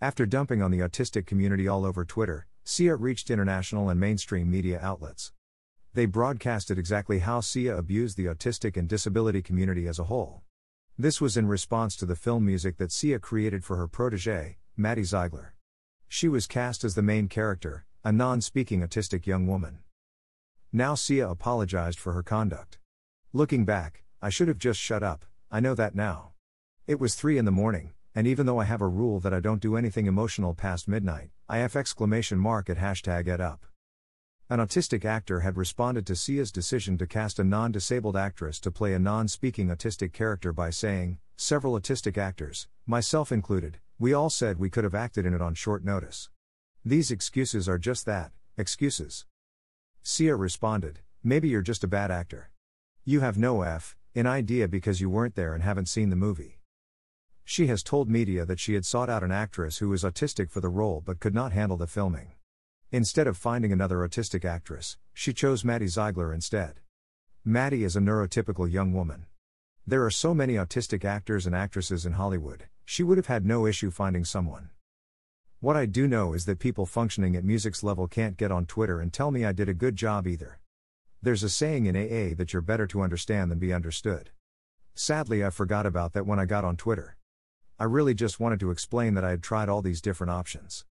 After dumping on the autistic community all over Twitter, Sia reached international and mainstream media outlets. They broadcasted exactly how Sia abused the autistic and disability community as a whole. This was in response to the film music that Sia created for her protege, Maddie Ziegler. She was cast as the main character, a non speaking autistic young woman. Now Sia apologized for her conduct. Looking back, I should have just shut up, I know that now. It was 3 in the morning, and even though I have a rule that I don't do anything emotional past midnight, I F exclamation mark at hashtag EdUp. An autistic actor had responded to Sia's decision to cast a non disabled actress to play a non speaking autistic character by saying, Several autistic actors, myself included, we all said we could have acted in it on short notice. These excuses are just that excuses. Sia responded, Maybe you're just a bad actor. You have no F in idea because you weren't there and haven't seen the movie. She has told media that she had sought out an actress who was autistic for the role but could not handle the filming. Instead of finding another autistic actress, she chose Maddie Ziegler instead. Maddie is a neurotypical young woman. There are so many autistic actors and actresses in Hollywood, she would have had no issue finding someone. What I do know is that people functioning at music's level can't get on Twitter and tell me I did a good job either. There's a saying in AA that you're better to understand than be understood. Sadly, I forgot about that when I got on Twitter. I really just wanted to explain that I had tried all these different options.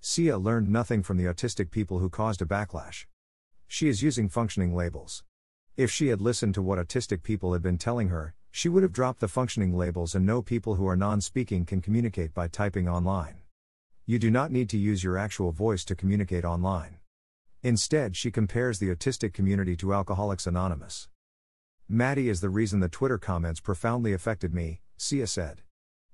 Sia learned nothing from the autistic people who caused a backlash. She is using functioning labels. If she had listened to what autistic people had been telling her, she would have dropped the functioning labels and know people who are non speaking can communicate by typing online. You do not need to use your actual voice to communicate online. Instead, she compares the autistic community to Alcoholics Anonymous. Maddie is the reason the Twitter comments profoundly affected me, Sia said.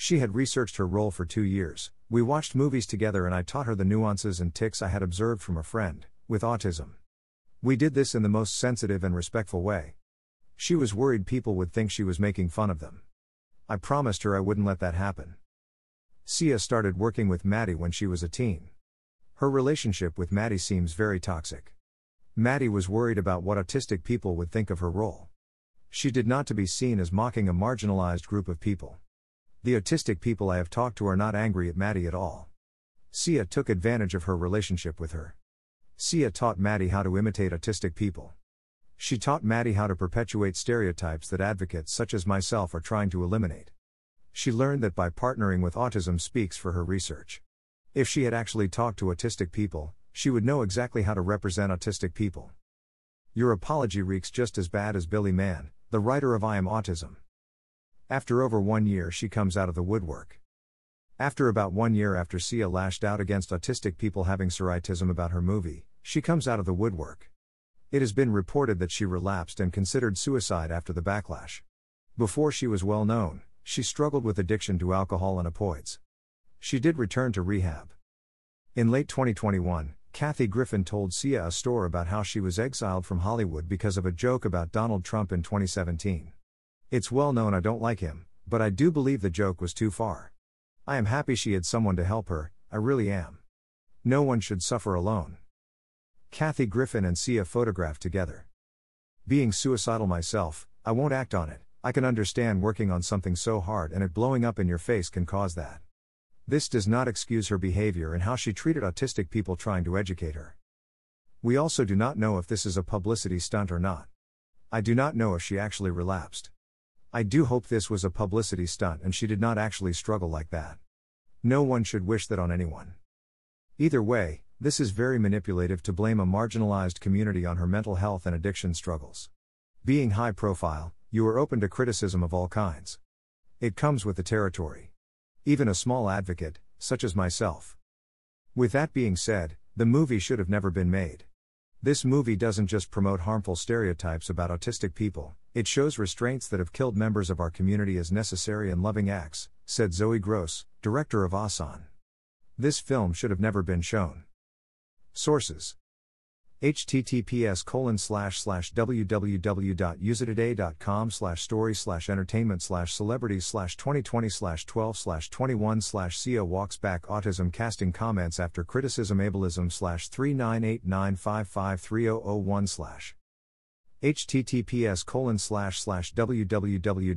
She had researched her role for two years. We watched movies together and I taught her the nuances and tics I had observed from a friend, with autism. We did this in the most sensitive and respectful way. She was worried people would think she was making fun of them. I promised her I wouldn't let that happen. Sia started working with Maddie when she was a teen. Her relationship with Maddie seems very toxic. Maddie was worried about what autistic people would think of her role. She did not to be seen as mocking a marginalized group of people. The autistic people I have talked to are not angry at Maddie at all. Sia took advantage of her relationship with her. Sia taught Maddie how to imitate autistic people. She taught Maddie how to perpetuate stereotypes that advocates such as myself are trying to eliminate. She learned that by partnering with Autism speaks for her research. If she had actually talked to autistic people, she would know exactly how to represent autistic people. Your apology reeks just as bad as Billy Mann, the writer of I Am Autism. After over one year, she comes out of the woodwork. After about one year after Sia lashed out against autistic people having psoriatism about her movie, she comes out of the woodwork. It has been reported that she relapsed and considered suicide after the backlash. Before she was well known, she struggled with addiction to alcohol and opioids. She did return to rehab. In late 2021, Kathy Griffin told Sia a story about how she was exiled from Hollywood because of a joke about Donald Trump in 2017. It's well known I don't like him, but I do believe the joke was too far. I am happy she had someone to help her, I really am. No one should suffer alone. Kathy Griffin and Sia photographed together. Being suicidal myself, I won't act on it, I can understand working on something so hard and it blowing up in your face can cause that. This does not excuse her behavior and how she treated autistic people trying to educate her. We also do not know if this is a publicity stunt or not. I do not know if she actually relapsed. I do hope this was a publicity stunt and she did not actually struggle like that. No one should wish that on anyone. Either way, this is very manipulative to blame a marginalized community on her mental health and addiction struggles. Being high profile, you are open to criticism of all kinds. It comes with the territory. Even a small advocate, such as myself. With that being said, the movie should have never been made. This movie doesn't just promote harmful stereotypes about autistic people, it shows restraints that have killed members of our community as necessary and loving acts, said Zoe Gross, director of ASAN. This film should have never been shown. Sources https colon slash slash www.usatoday.com slash story slash entertainment slash celebrities slash 2020 slash 12 slash 21 slash Sia walks back autism casting comments after criticism ableism slash 39895530001 slash https colon slash slash www.smh.com.au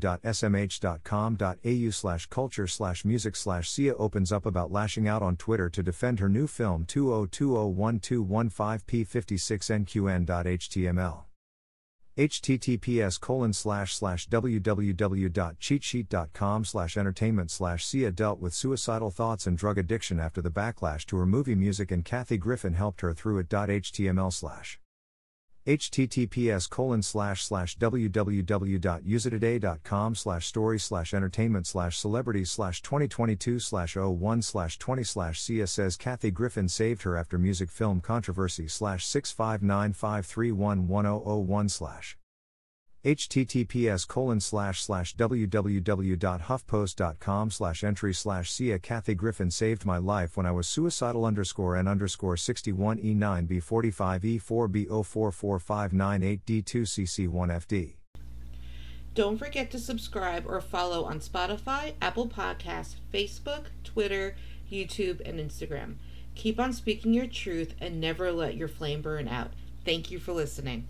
slash culture slash music slash Sia opens up about lashing out on Twitter to defend her new film 20201215p56nqn.html https colon slash slash www.cheatsheet.com slash entertainment slash Sia dealt with suicidal thoughts and drug addiction after the backlash to her movie music and Kathy Griffin helped her through it. html slash https colon slash slash www.usatoday.com slash story slash entertainment slash celebrity slash 2022 slash 01 slash 20 slash Sia says Kathy Griffin saved her after music film controversy slash 65953110001 slash https colon slash slash www.huffpost.com slash entry slash Sia Kathy Griffin saved my life when I was suicidal underscore n underscore 61 e9 b45 e4 b044598 d2cc1 fd. Don't forget to subscribe or follow on Spotify, Apple Podcasts, Facebook, Twitter, YouTube, and Instagram. Keep on speaking your truth and never let your flame burn out. Thank you for listening.